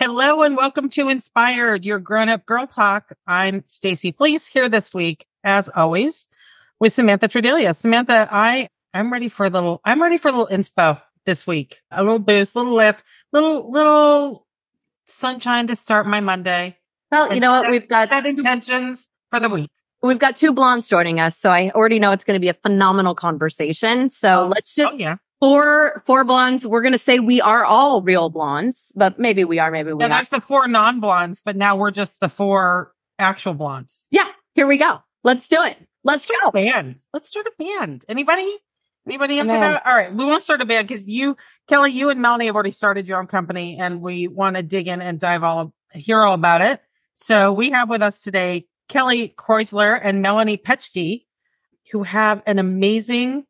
Hello and welcome to Inspired, your grown-up girl talk. I'm Stacy Fleece here this week, as always, with Samantha Tredelia. Samantha, I I'm ready for a little I'm ready for a little inspo this week. A little boost, a little lift, little little sunshine to start my Monday. Well, you know what? We've got set intentions for the week. We've got two blondes joining us, so I already know it's going to be a phenomenal conversation. So Oh, let's just Oh yeah. Four four blondes. We're going to say we are all real blondes, but maybe we are, maybe we Yeah, are. there's the four non-blondes, but now we're just the four actual blondes. Yeah, here we go. Let's do it. Let's Start go. a band. Let's start a band. Anybody? Anybody in for that? All right. We won't start a band because you, Kelly, you and Melanie have already started your own company and we want to dig in and dive all, hear all about it. So we have with us today Kelly Kreuzler and Melanie Petschke, who have an amazing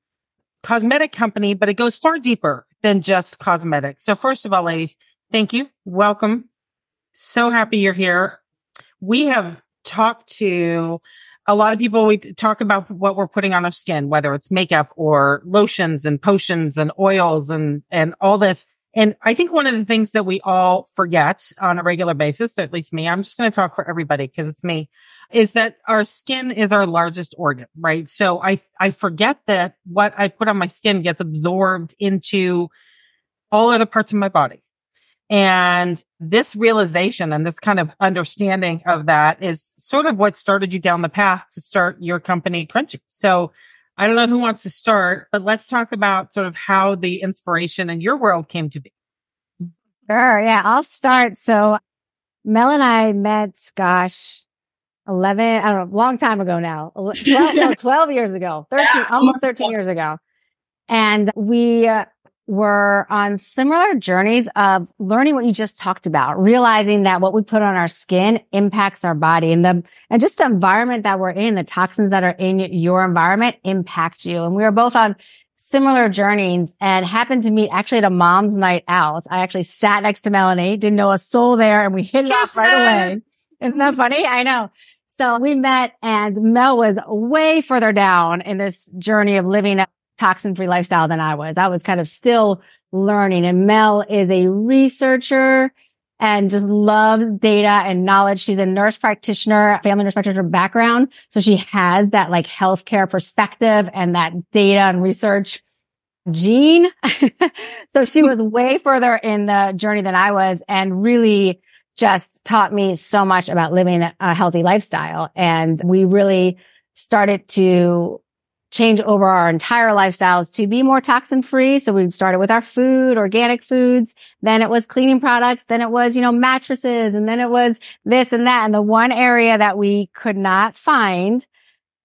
cosmetic company, but it goes far deeper than just cosmetics. So first of all, ladies, thank you. Welcome. So happy you're here. We have talked to a lot of people. We talk about what we're putting on our skin, whether it's makeup or lotions and potions and oils and, and all this. And I think one of the things that we all forget on a regular basis, at least me, I'm just going to talk for everybody because it's me, is that our skin is our largest organ, right? So I, I forget that what I put on my skin gets absorbed into all other parts of my body. And this realization and this kind of understanding of that is sort of what started you down the path to start your company Crunchi. So I don't know who wants to start, but let's talk about sort of how the inspiration in your world came to be. Sure. Yeah, I'll start. So Mel and I met, gosh, 11, I don't know, long time ago now. 12, no, 12 years ago, 13, almost 13 years ago. And we uh, were on similar journeys of learning what you just talked about, realizing that what we put on our skin impacts our body and the, and just the environment that we're in, the toxins that are in your environment impact you. And we were both on similar journeys and happened to meet actually at a mom's night out. I actually sat next to Melanie, didn't know a soul there and we hit it off right away. Isn't that funny? I know. So we met and Mel was way further down in this journey of living toxin free lifestyle than I was. I was kind of still learning and Mel is a researcher and just loves data and knowledge. She's a nurse practitioner, family nurse practitioner background. So she has that like healthcare perspective and that data and research gene. so she was way further in the journey than I was and really just taught me so much about living a healthy lifestyle. And we really started to change over our entire lifestyles to be more toxin free. So we started with our food, organic foods. Then it was cleaning products. Then it was, you know, mattresses. And then it was this and that. And the one area that we could not find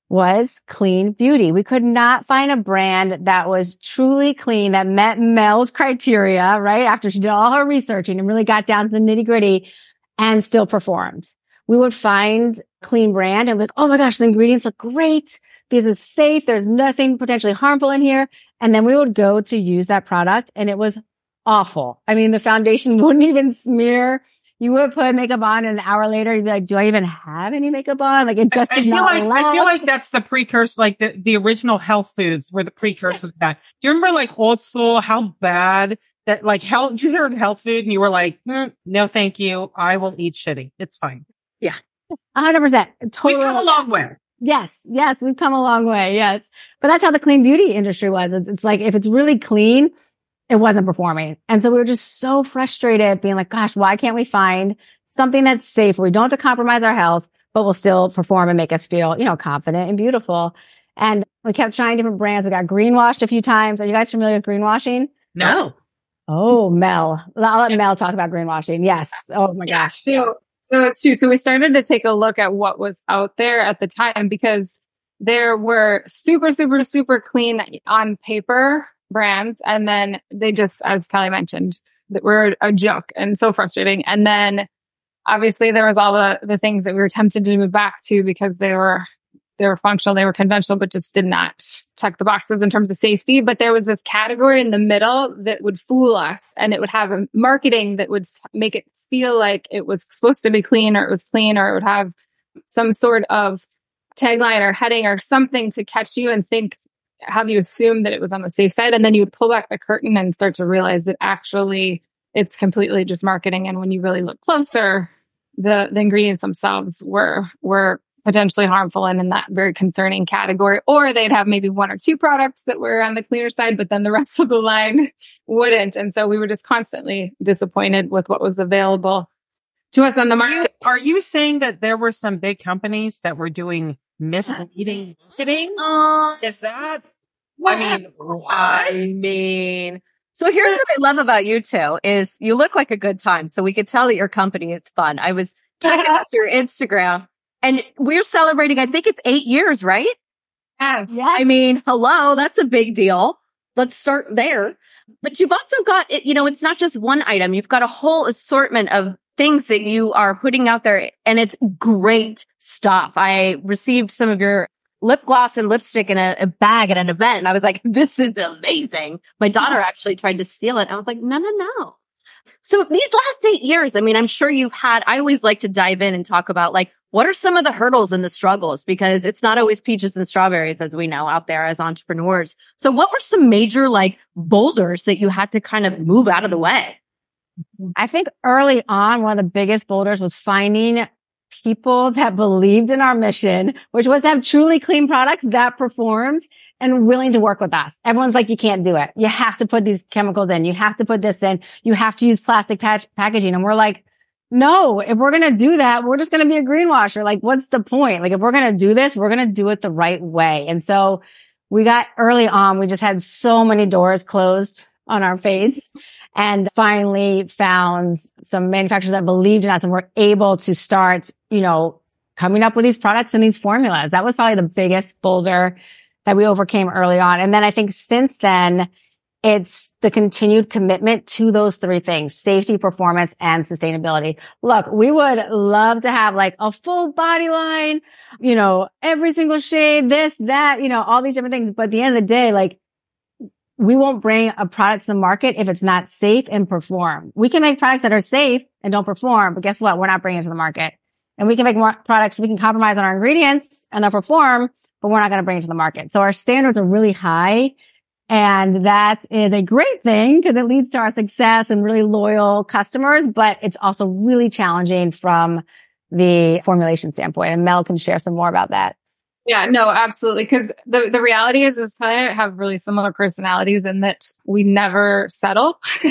was clean beauty. We could not find a brand that was truly clean that met Mel's criteria, right? After she did all her researching and really got down to the nitty gritty and still performed. We would find clean brand and like, oh my gosh, the ingredients look great because it's safe. There's nothing potentially harmful in here. And then we would go to use that product and it was awful. I mean, the foundation wouldn't even smear. You would put makeup on and an hour later, you'd be like, do I even have any makeup on? Like it just I did feel not like I feel like that's the precursor, like the, the original health foods were the precursor to that. Do you remember like old school how bad that like health you heard health food and you were like, "Mm, no, thank you. I will eat shitty. It's fine. Yeah. A hundred percent. We've Totally. come a long way. Yes. Yes. We've come a long way. Yes. But that's how the clean beauty industry was. It's, it's like, if it's really clean, it wasn't performing. And so we were just so frustrated being like, gosh, why can't we find something that's safe? We don't have to compromise our health, but will still perform and make us feel, you know, confident and beautiful. And we kept trying different brands. We got greenwashed a few times. Are you guys familiar with greenwashing? No. Oh, Mel. I'll let Mel talk about greenwashing. Yes. Oh my gosh. So, so it's true. So we started to take a look at what was out there at the time because there were super, super, super clean on paper brands. And then they just, as Kelly mentioned, that were a joke and so frustrating. And then obviously there was all the, the things that we were tempted to move back to because they were, they were functional, they were conventional, but just did not check the boxes in terms of safety. But there was this category in the middle that would fool us and it would have a marketing that would make it feel like it was supposed to be clean or it was clean or it would have some sort of tagline or heading or something to catch you and think, have you assume that it was on the safe side. And then you would pull back the curtain and start to realize that actually it's completely just marketing. And when you really look closer, the, the ingredients themselves were, were potentially harmful and in that very concerning category. Or they'd have maybe one or two products that were on the cleaner side, but then the rest of the line wouldn't. And so we were just constantly disappointed with what was available to us on the market. Are you saying that there were some big companies that were doing misleading marketing? Uh, Is that? I I mean, mean, I mean, so here's what I love about you two is you look like a good time. So we could tell that your company is fun. I was checking out your Instagram and we're celebrating, I think it's eight years, right? Yes. I mean, hello, that's a big deal. Let's start there. But you've also got it, you know, it's not just one item. You've got a whole assortment of things that you are putting out there and it's great stuff. I received some of your lip gloss and lipstick in a, a bag at an event and I was like, this is amazing. My daughter actually tried to steal it. I was like, no, no, no. So these last eight years, I mean, I'm sure you've had, I always like to dive in and talk about like, what are some of the hurdles and the struggles? Because it's not always peaches and strawberries as we know out there as entrepreneurs. So what were some major like boulders that you had to kind of move out of the way? I think early on, one of the biggest boulders was finding people that believed in our mission, which was to have truly clean products that performs and willing to work with us. Everyone's like, you can't do it. You have to put these chemicals in. You have to put this in. You have to use plastic patch- packaging. And we're like, no, if we're going to do that, we're just going to be a greenwasher. Like, what's the point? Like, if we're going to do this, we're going to do it the right way. And so we got early on, we just had so many doors closed on our face and finally found some manufacturers that believed in us and were able to start, you know, coming up with these products and these formulas. That was probably the biggest boulder that we overcame early on. And then I think since then, it's the continued commitment to those three things, safety, performance, and sustainability. Look, we would love to have like a full body line, you know, every single shade, this, that, you know, all these different things. But at the end of the day, like we won't bring a product to the market if it's not safe and perform. We can make products that are safe and don't perform, but guess what? We're not bringing it to the market. And we can make more products. We can compromise on our ingredients and they'll perform, but we're not going to bring it to the market. So our standards are really high. And that is a great thing because it leads to our success and really loyal customers, but it's also really challenging from the formulation standpoint. And Mel can share some more about that. Yeah, no, absolutely. Cause the, the reality is, is of have really similar personalities in that we never settle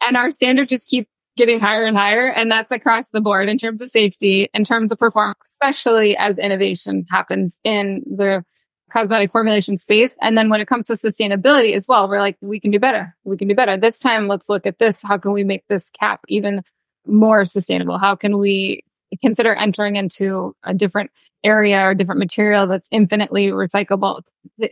and our standard just keep getting higher and higher. And that's across the board in terms of safety, in terms of performance, especially as innovation happens in the cosmetic formulation space. And then when it comes to sustainability as well, we're like, we can do better. We can do better. This time, let's look at this. How can we make this cap even more sustainable? How can we consider entering into a different area or different material that's infinitely recyclable?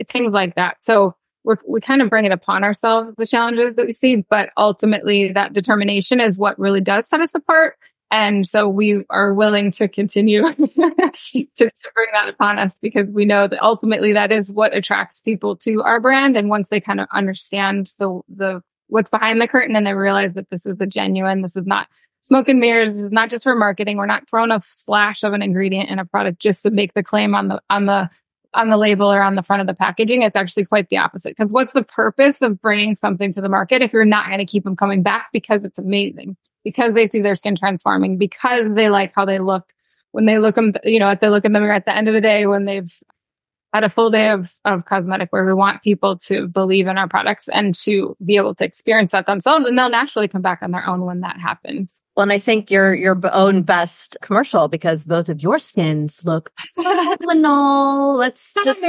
Things like that. So we're, we kind of bring it upon ourselves, the challenges that we see, but ultimately that determination is what really does set us apart. And so we are willing to continue to, to bring that upon us because we know that ultimately that is what attracts people to our brand. And once they kind of understand the, the, what's behind the curtain and they realize that this is a genuine, this is not smoke and mirrors. This is not just for marketing. We're not throwing a splash of an ingredient in a product just to make the claim on the, on the, on the label or on the front of the packaging. It's actually quite the opposite. Because what's the purpose of bringing something to the market if you're not going to keep them coming back because it's amazing? Because they see their skin transforming, because they like how they look when they look them, you know, if they look in the mirror at the end of the day when they've had a full day of, of cosmetic where we want people to believe in our products and to be able to experience that themselves. And they'll naturally come back on their own when that happens. Well, and I think your your own best commercial because both of your skins look phenomenal. Let's just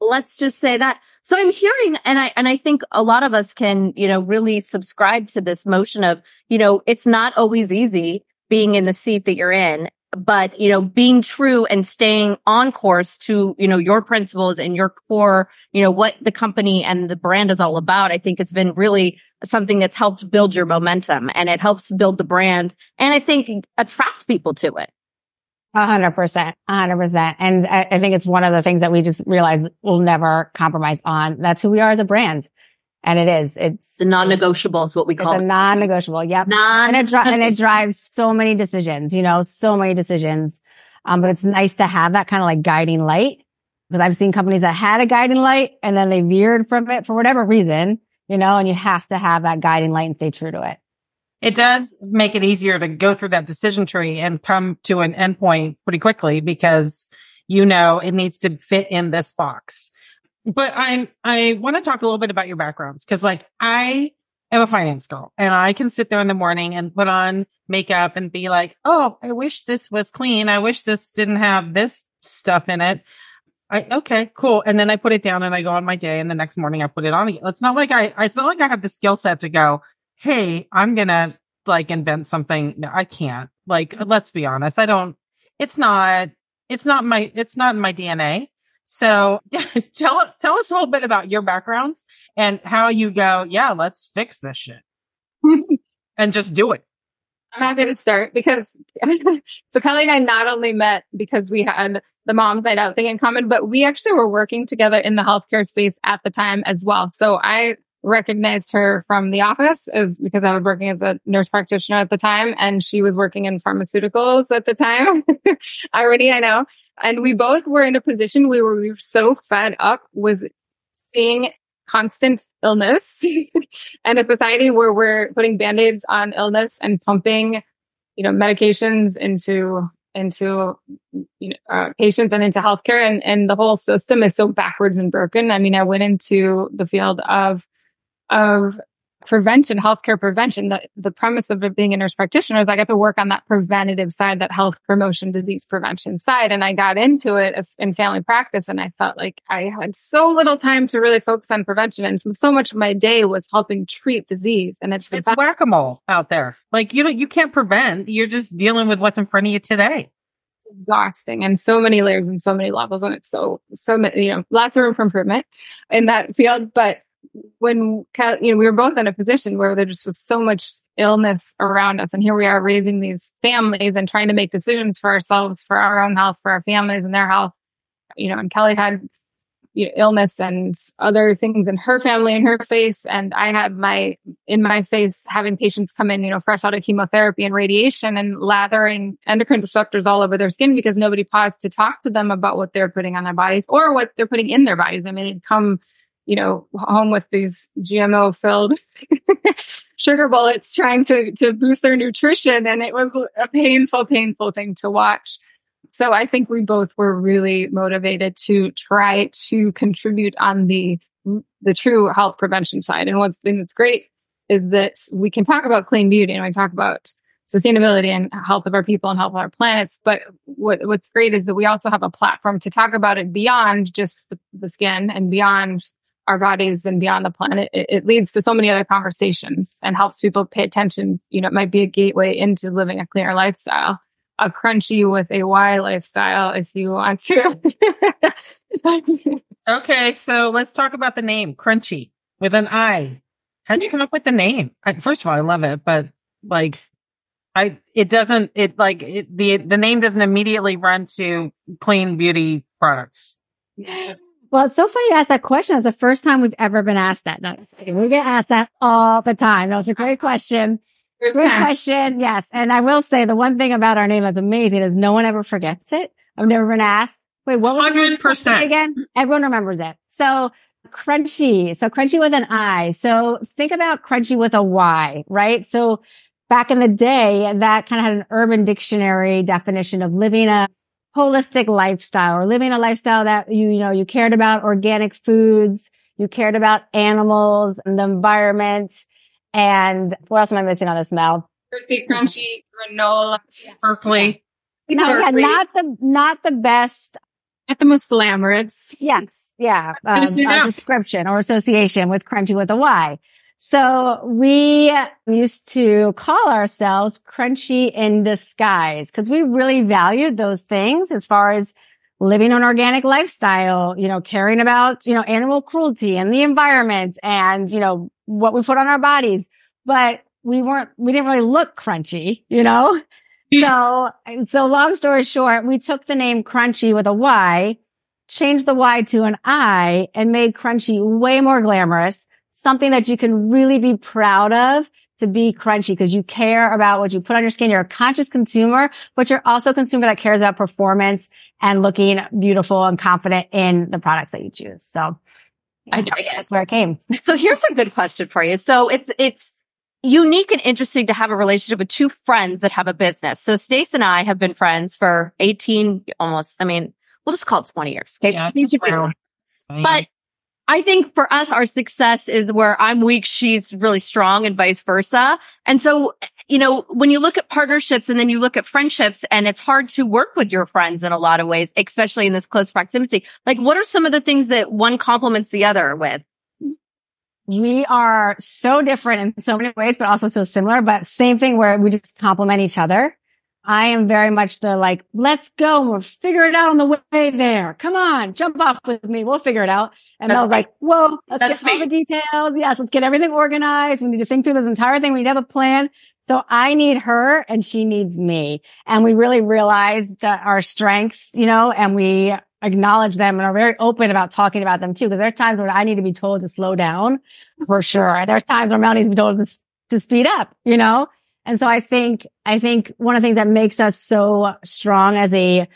let's just say that. So I'm hearing, and I and I think a lot of us can, you know, really subscribe to this motion of, you know, it's not always easy being in the seat that you're in, but you know, being true and staying on course to, you know, your principles and your core, you know, what the company and the brand is all about. I think has been really something that's helped build your momentum and it helps build the brand and I think attract people to it. Hundred percent, hundred percent. And I, I think it's one of the things that we just realized we'll never compromise on. That's who we are as a brand. And it is, it's The non-negotiable is what we it's call a non-negotiable. Yep. Non- and it, dri- and it drives so many decisions, you know, so many decisions. Um, but it's nice to have that kind of like guiding light because I've seen companies that had a guiding light and then they veered from it for whatever reason, you know, and you have to have that guiding light and stay true to it. it does make it easier to go through that decision tree and come to an endpoint pretty quickly because you know it needs to fit in this box. But I I want to talk a little bit about your backgrounds because like I am a finance girl and I can sit there in the morning and put on makeup and be like, oh, I wish this was clean. I wish this didn't have this stuff in it. I, okay, cool. And then I put it down and I go on my day and the next morning I put it on again. It's not like I, it's not like I have the skill set to go, Hey, I'm to like invent something. No, I can't. Like, let's be honest. I don't, it's not, it's not my, it's not in my DNA. So tell, tell us a little bit about your backgrounds and how you go, yeah, let's fix this shit and just do it. I'm happy to start because so Kelly and I not only met because we had the mom's night out thing in common, but we actually were working together in the healthcare space at the time as well. So I recognized her from the office as because I was working as a nurse practitioner at the time and she was working in pharmaceuticals at the time. Already I know. And we both were in a position where we were so fed up with seeing constant illness and a society where we're putting band-aids on illness and pumping, you know, medications into into you know, uh, patients and into healthcare and, and the whole system is so backwards and broken. I mean, I went into the field of, of prevention, healthcare prevention, the, the premise of being a nurse practitioner is I got to work on that preventative side, that health promotion, disease prevention side. And I got into it as, in family practice and I felt like I had so little time to really focus on prevention. And so much of my day was helping treat disease. And it's, it's whack-a-mole out there. Like you don't, you can't prevent. You're just dealing with what's in front of you today It's exhausting and so many layers and so many levels and it's so so many you know lots of room for improvement in that field but when you know we were both in a position where there just was so much illness around us and here we are raising these families and trying to make decisions for ourselves for our own health for our families and their health. You know and kelly had you know, illness and other things in her family and her face and i had my in my face having patients come in you know fresh out of chemotherapy and radiation and lathering endocrine disruptors all over their skin because nobody paused to talk to them about what they're putting on their bodies or what they're putting in their bodies. I mean it'd come you know, home with these GMO filled sugar bullets trying to, to boost their nutrition. And it was a painful, painful thing to watch. So I think we both were really motivated to try to contribute on the, the true health prevention side. And one thing that's great is that we can talk about clean beauty and we talk about sustainability and health of our people and health of our planets. But what, what's great is that we also have a platform to talk about it beyond just the, the skin and beyond our bodies and beyond the planet, it, it, leads to so many other conversations and helps people pay attention. You know, it might be a gateway into living a cleaner lifestyle, a crunchy with a Y lifestyle, if you want to. okay. So let's talk about the name Crunchi with an I. How'd you come up with the name? I, first of all, I love it, but like, I, it doesn't, it like, it, the, the name doesn't immediately run to clean beauty products. Well, it's so funny you ask that question. It's the first time we've ever been asked that. No, we get asked that all the time. That was a great question. First great time. question. Yes. And I will say the one thing about our name that's amazing is no one ever forgets it. I've never been asked. Wait, what was 100% again? Everyone remembers it. So Crunchi. So Crunchi with an I. So think about crunchy with a Y, right? So back in the day, that kind of had an urban dictionary definition of living a holistic lifestyle or living a lifestyle that you, you know, you cared about organic foods, you cared about animals and the environment. And what else am I missing on this, Mel? Crispy, crunchy, granola, Berkeley. No, yeah, not the, not the best. Not the most glamorous. Yes. Yeah. Um, description or association with crunchy with a Y. So we used to call ourselves crunchy in disguise because we really valued those things as far as living an organic lifestyle, you know, caring about, you know, animal cruelty and the environment and, you know, what we put on our bodies. But we weren't, we didn't really look crunchy, you know? so, so long story short, we took the name crunchy with a Y, changed the Y to an I and made crunchy way more glamorous something that you can really be proud of to be crunchy because you care about what you put on your skin. You're a conscious consumer, but you're also a consumer that cares about performance and looking beautiful and confident in the products that you choose. So I, I that's where it came. So here's a good question for you. So it's, it's, unique and interesting to have a relationship with two friends that have a business. So Stace and I have been friends for 18, almost, I mean, we'll just call it 20 years. Okay. Yeah, Me too. true. But I think for us, our success is where I'm weak, she's really strong and vice versa. And so, you know, when you look at partnerships and then you look at friendships and it's hard to work with your friends in a lot of ways, especially in this close proximity. Like what are some of the things that one complements the other with? we are so different in so many ways, but also so similar, but same thing where we just complement each other. I am very much the like, let's go. We'll figure it out on the way there. Come on, jump off with me. We'll figure it out. And That's Mel's like, whoa, let's That's get all me. the details. Yes, let's get everything organized. We need to think through this entire thing. We need to have a plan. So I need her and she needs me. And we really realized that our strengths, you know, and we acknowledge them and are very open about talking about them too. Cause there are times where I need to be told to slow down for sure. There's times where Mel needs to be told to, to speed up, you know? And so I think, I think one of the things that makes us so strong as a,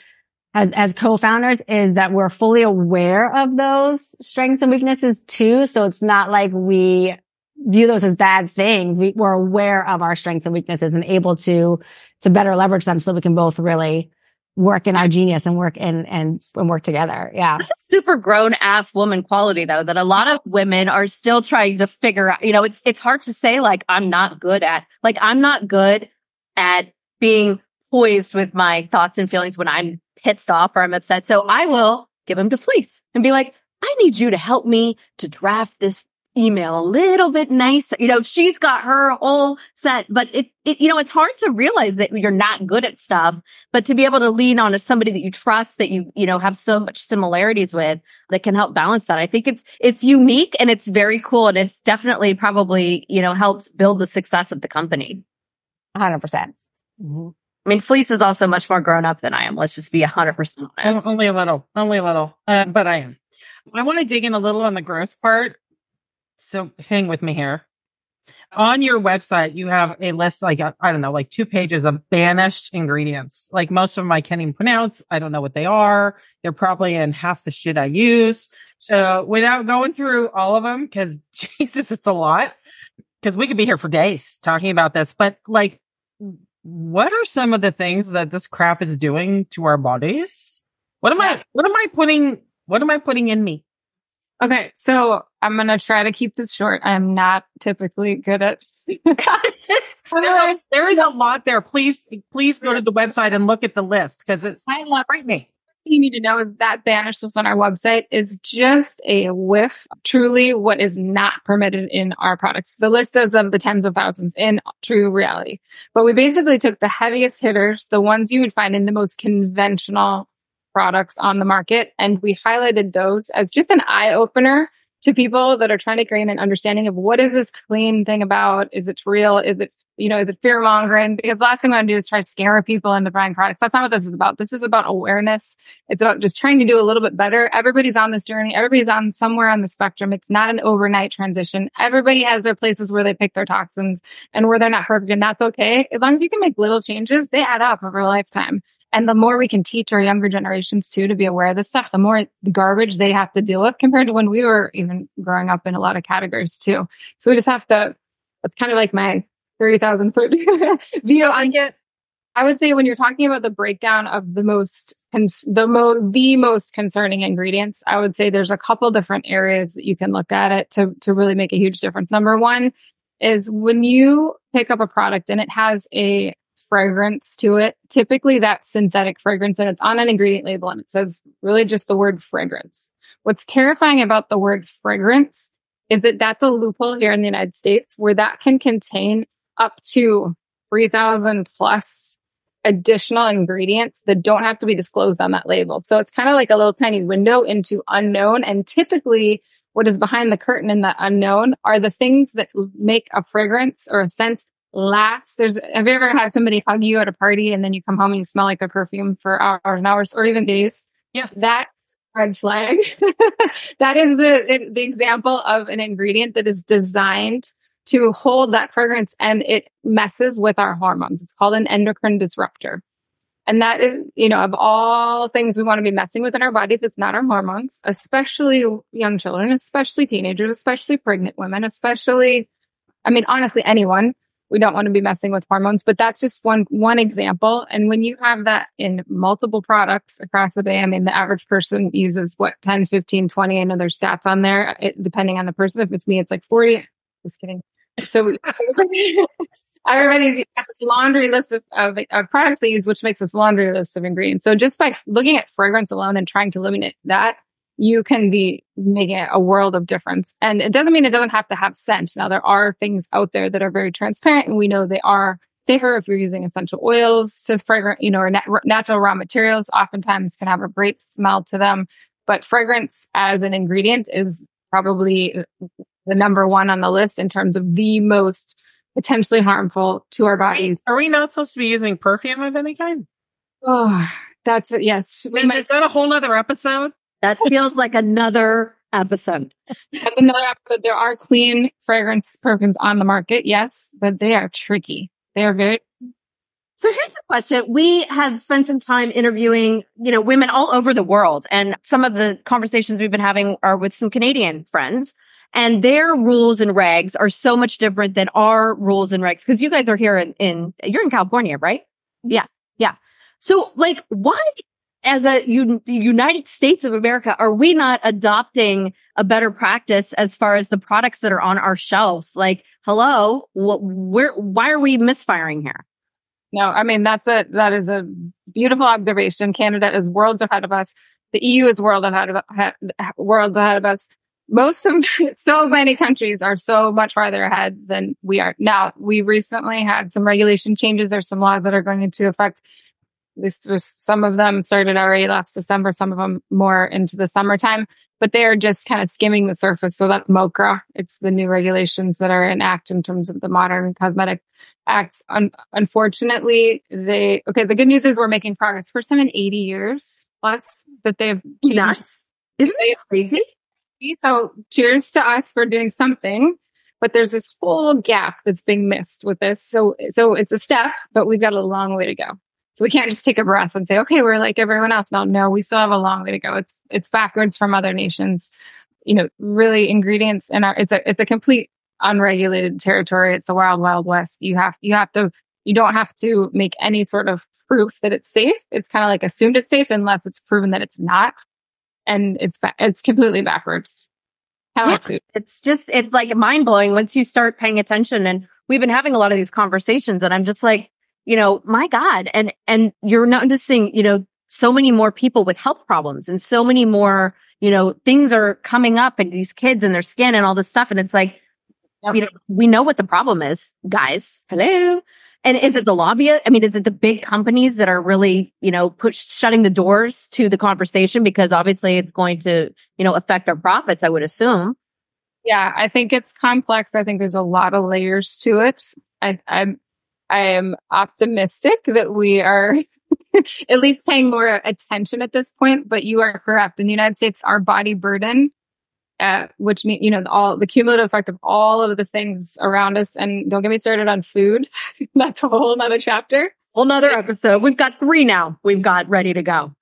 as, as co-founders is that we're fully aware of those strengths and weaknesses too. So it's not like we view those as bad things. We, we're aware of our strengths and weaknesses and able to, to better leverage them so we can both really work in our genius and work in, and, and work together. Yeah. That's super grown ass woman quality though, that a lot of women are still trying to figure out, you know, it's, it's hard to say like, I'm not good at, like, I'm not good at being poised with my thoughts and feelings when I'm pissed off or I'm upset. So I will give him to Fleece and be like, I need you to help me to draft this email a little bit nicer. You know, she's got her whole set, but it, it, you know, it's hard to realize that you're not good at stuff, but to be able to lean on to somebody that you trust, that you, you know, have so much similarities with that can help balance that. I think it's, it's unique and it's very cool. And it's definitely probably, you know, helps build the success of the company. hundred percent. Mhm. I mean, Fleece is also much more grown up than I am. Let's just be hundred percent honest. only a little, only a little, uh, but I am. I want to dig in a little on the gross part. So hang with me here. On your website, you have a list, like, uh, I don't know, like two pages of banished ingredients. Like most of them I can't even pronounce. I don't know what they are. They're probably in half the shit I use. So without going through all of them, cause Jesus, it's a lot. Cause we could be here for days talking about this, but like, what are some of the things that this crap is doing to our bodies? What am I, what am I putting, what am I putting in me? Okay, so I'm gonna try to keep this short. I'm not typically good at. There, there is a lot there. Please, please go to the website and look at the list because it's I love me. you need to know is that banished list on our website is just a whiff, truly what is not permitted in our products. The list is of the tens of thousands in true reality. But we basically took the heaviest hitters, the ones you would find in the most conventional products on the market, and we highlighted those as just an eye opener to people that are trying to gain an understanding of what is this clean thing about? Is it real? Is it you know, is it fear mongering? Because the last thing I want to do is try to scare people into buying products. That's not what this is about. This is about awareness. It's about just trying to do a little bit better. Everybody's on this journey. Everybody's on somewhere on the spectrum. It's not an overnight transition. Everybody has their places where they pick their toxins and where they're not perfect. And that's okay. As long as you can make little changes, they add up over a lifetime. And the more we can teach our younger generations too to be aware of this stuff, the more garbage they have to deal with compared to when we were even growing up in a lot of categories too. So we just have to, it's kind of like my 30,000 foot view I on get, I would say when you're talking about the breakdown of the most, cons- the mo, the most concerning ingredients, I would say there's a couple different areas that you can look at it to, to really make a huge difference. Number one is when you pick up a product and it has a fragrance to it, typically that's synthetic fragrance and it's on an ingredient label and it says really just the word fragrance. What's terrifying about the word fragrance is that that's a loophole here in the United States where that can contain up to 3000 plus additional ingredients that don't have to be disclosed on that label. So it's kind of like a little tiny window into unknown. And typically what is behind the curtain in the unknown are the things that make a fragrance or a scent last. There's, have you ever had somebody hug you at a party and then you come home and you smell like their perfume for hours and hours or even days? Yeah. That's red flags. that is the, the example of an ingredient that is designed to hold that fragrance and it messes with our hormones. It's called an endocrine disruptor. And that is, you know, of all things we want to be messing with in our bodies, it's not our hormones, especially young children, especially teenagers, especially pregnant women, especially I mean, honestly, anyone, we don't want to be messing with hormones, but that's just one, one example. And when you have that in multiple products across the bay, I mean, the average person uses what, 10, 15, 20, I know there's stats on there, it, depending on the person. If it's me, it's like 40. Just kidding. So everybody's laundry list of, of, of, products they use, which makes this laundry list of ingredients. So just by looking at fragrance alone and trying to eliminate that, you can be making a world of difference. And it doesn't mean it doesn't have to have scent. Now there are things out there that are very transparent and we know they are safer if you're using essential oils, just fragrant, you know, or nat- natural raw materials oftentimes can have a great smell to them. But fragrance as an ingredient is probably the number one on the list in terms of the most potentially harmful to our bodies. Are we not supposed to be using perfume of any kind? Oh, that's it. Yes. We might, is that a whole other episode? That feels like another episode. That's another episode. There are clean fragrance perfumes on the market. Yes, but they are tricky. They are very so here's the question. We have spent some time interviewing, you know, women all over the world. And some of the conversations we've been having are with some Canadian friends and their rules and regs are so much different than our rules and regs. Cause you guys are here in, in you're in California, right? Mm-hmm. Yeah. Yeah. So like, why as a un- United States of America, are we not adopting a better practice as far as the products that are on our shelves? Like, hello, wh- where, why are we misfiring here? No, I mean, that's a, that is a beautiful observation. Canada is worlds ahead of us. The EU is world ahead of, worlds ahead of us. Most of, so many countries are so much farther ahead than we are. Now, we recently had some regulation changes. There's some laws that are going into effect this was some of them started already last December, some of them more into the summertime, but they are just kind of skimming the surface. So that's MOCRA. It's the new regulations that are in act in terms of the modern cosmetic acts. Un- unfortunately, they, okay, the good news is we're making progress. First time in 80 years plus that they've changed. Nuts. Isn't it crazy? So cheers to us for doing something but there's this whole gap that's being missed with this. So, so it's a step, but we've got a long way to go. So we can't just take a breath and say, okay, we're like everyone else. No, no, we still have a long way to go. It's, it's backwards from other nations. You know, really ingredients in our, it's a, it's a complete unregulated territory. It's the wild, wild west. You have, you have to, you don't have to make any sort of proof that it's safe. It's kind of like assumed it's safe unless it's proven that it's not. And it's, ba- it's completely backwards. Yeah, it's just, it's like mind blowing once you start paying attention. And we've been having a lot of these conversations and I'm just like, you know, my God. And, and you're noticing, you know, so many more people with health problems and so many more, you know, things are coming up and these kids and their skin and all this stuff. And it's like, yep. you know, we know what the problem is, guys. Hello. And is it the lobby? I mean, is it the big companies that are really, you know, push shutting the doors to the conversation because obviously it's going to, you know, affect their profits, I would assume. Yeah, I think it's complex. I think there's a lot of layers to it. I, I'm I am optimistic that we are at least paying more attention at this point, but you are correct. In the United States, our body burden, uh, which means, you know, all the cumulative effect of all of the things around us. And don't get me started on food. That's a whole nother chapter. Whole nother episode. We've got three now. We've got ready to go.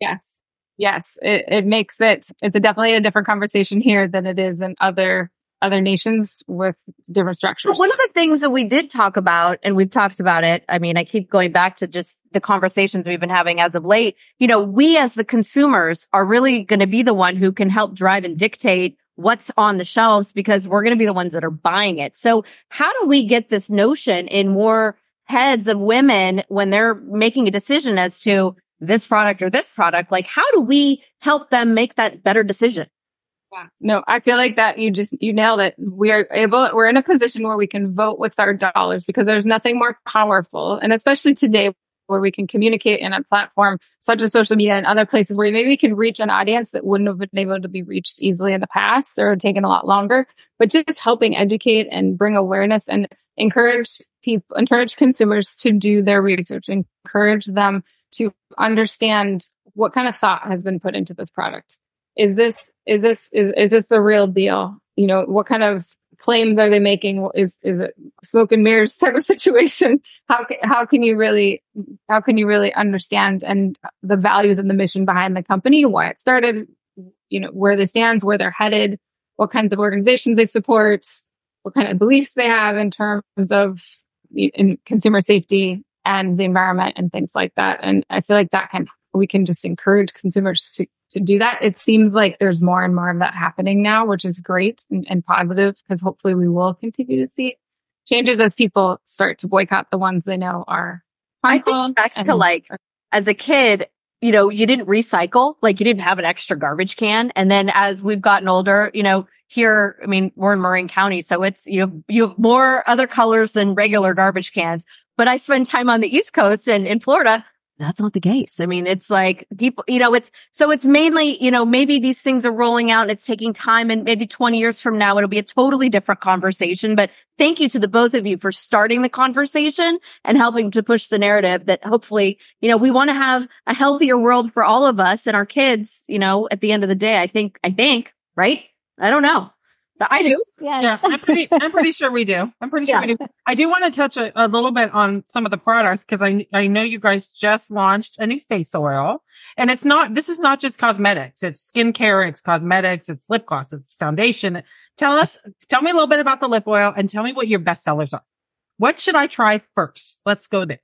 Yes. Yes. It, it makes it, it's a definitely a different conversation here than it is in other other nations with different structures. One of the things that we did talk about, and we've talked about it. I mean, I keep going back to just the conversations we've been having as of late. You know, we as the consumers are really going to be the one who can help drive and dictate what's on the shelves because we're going to be the ones that are buying it. So how do we get this notion in more heads of women when they're making a decision as to this product or this product? Like, how do we help them make that better decision? No, I feel like that you just, you nailed it. We are able, we're in a position where we can vote with our dollars because there's nothing more powerful. And especially today where we can communicate in a platform such as social media and other places where maybe we can reach an audience that wouldn't have been able to be reached easily in the past or taken a lot longer, but just helping educate and bring awareness and encourage people, encourage consumers to do their research, encourage them to understand what kind of thought has been put into this product is this is this is, is this the real deal? You know what kind of claims are they making? Is is it smoke and mirrors type of situation? How how can you really how can you really understand and the values and the mission behind the company why it started you know where they stand where they're headed what kinds of organizations they support what kind of beliefs they have in terms of in consumer safety and the environment and things like that. And I feel like that can, we can just encourage consumers to, to do that. It seems like there's more and more of that happening now, which is great and, and positive because hopefully we will continue to see changes as people start to boycott the ones they know are harmful. I think back and- to like as a kid, you know, you didn't recycle, like you didn't have an extra garbage can. And then as we've gotten older, you know, here, I mean, we're in Marin County, so it's, you have, you have more other colors than regular garbage cans. But I spend time on the East Coast and in Florida. That's not the case. I mean, it's like people, you know, it's, so it's mainly, you know, maybe these things are rolling out and it's taking time and maybe 20 years from now, it'll be a totally different conversation. But thank you to the both of you for starting the conversation and helping to push the narrative that hopefully, you know, we want to have a healthier world for all of us and our kids, you know, at the end of the day, I think, I think, right? I don't know. But I do. Yes. Yeah, I'm pretty, I'm pretty sure we do. I'm pretty sure Yeah. we do. I do want to touch a, a little bit on some of the products because I, I know you guys just launched a new face oil and it's not, this is not just cosmetics. It's skincare. It's cosmetics. It's lip gloss. It's foundation. Tell us, tell me a little bit about the lip oil and tell me what your best sellers are. What should I try first? Let's go there.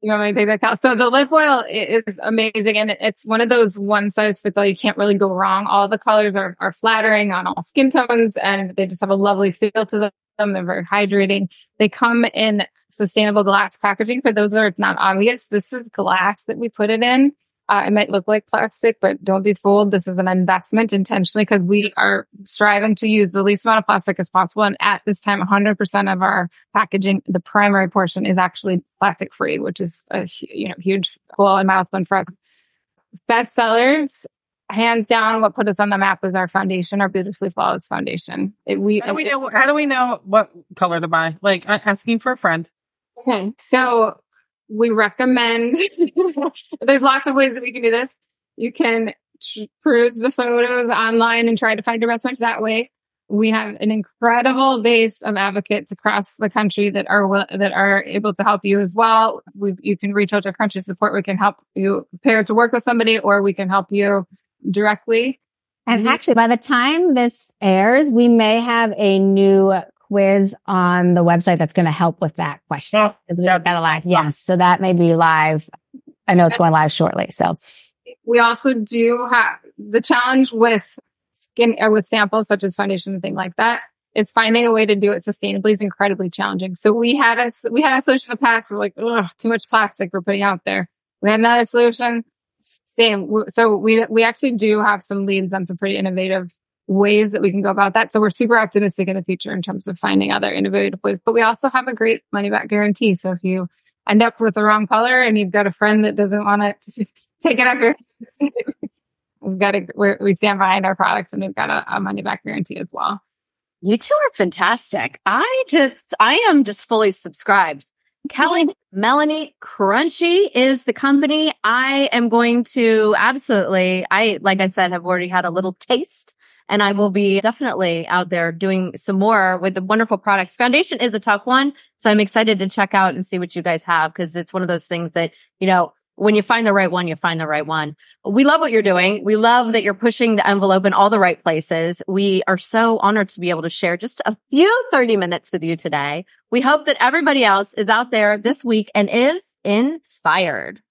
You want me to take that? Cal? So the lip oil is amazing, and it's one of those one size fits all. You can't really go wrong. All the colors are are flattering on all skin tones, and they just have a lovely feel to them. They're very hydrating. They come in sustainable glass packaging. For those where it's not obvious, this is glass that we put it in. Uh, it might look like plastic, but don't be fooled. This is an investment intentionally because we are striving to use the least amount of plastic as possible. And at this time, 100% of our packaging, the primary portion is actually plastic free, which is a you know huge goal and milestone for us. Best sellers, hands down, what put us on the map is our foundation, our beautifully flawless foundation. It, we, How do we know, how do we know what color to buy? Like asking for a friend. Okay. So we recommend, there's lots of ways that we can do this. You can peruse the photos online and try to find your best match that way. We have an incredible base of advocates across the country that are that are able to help you as well. We, you can reach out to Crunchi Support. We can help you pair to work with somebody, or we can help you directly. And Mhm. actually, by the time this airs, we may have a new quiz on the website that's going to help with that question. Oh, Because we that'd got a live. Yes. So that may be live. I know it's going live shortly. So we also do have the challenge with skin or with samples such as foundation and things like that is finding a way to do it sustainably is incredibly challenging. So we had a we had a solution in the past. We're like, ugh, too much plastic we're putting out there. We had another solution. Same. So we we actually do have some leads on some pretty innovative ways that we can go about that. So we're super optimistic in the future in terms of finding other innovative ways. But we also have a great money back guarantee. So if you end up with the wrong color and you've got a friend that doesn't want it to take it up your we've got to we're, we stand behind our products and we've got a, a money back guarantee as well You two are fantastic. I just, I am just fully subscribed. Kelly, Melanie, Crunchi is the company. I am going to absolutely, I, like I said, have already had a little taste and I will be definitely out there doing some more with the wonderful products. Foundation is a tough one. So I'm excited to check out and see what you guys have because it's one of those things that, you know, when you find the right one, you find the right one. We love what you're doing. We love that you're pushing the envelope in all the right places. We are so honored to be able to share just a few 30 minutes with you today. We hope that everybody else is out there this week and is inspired.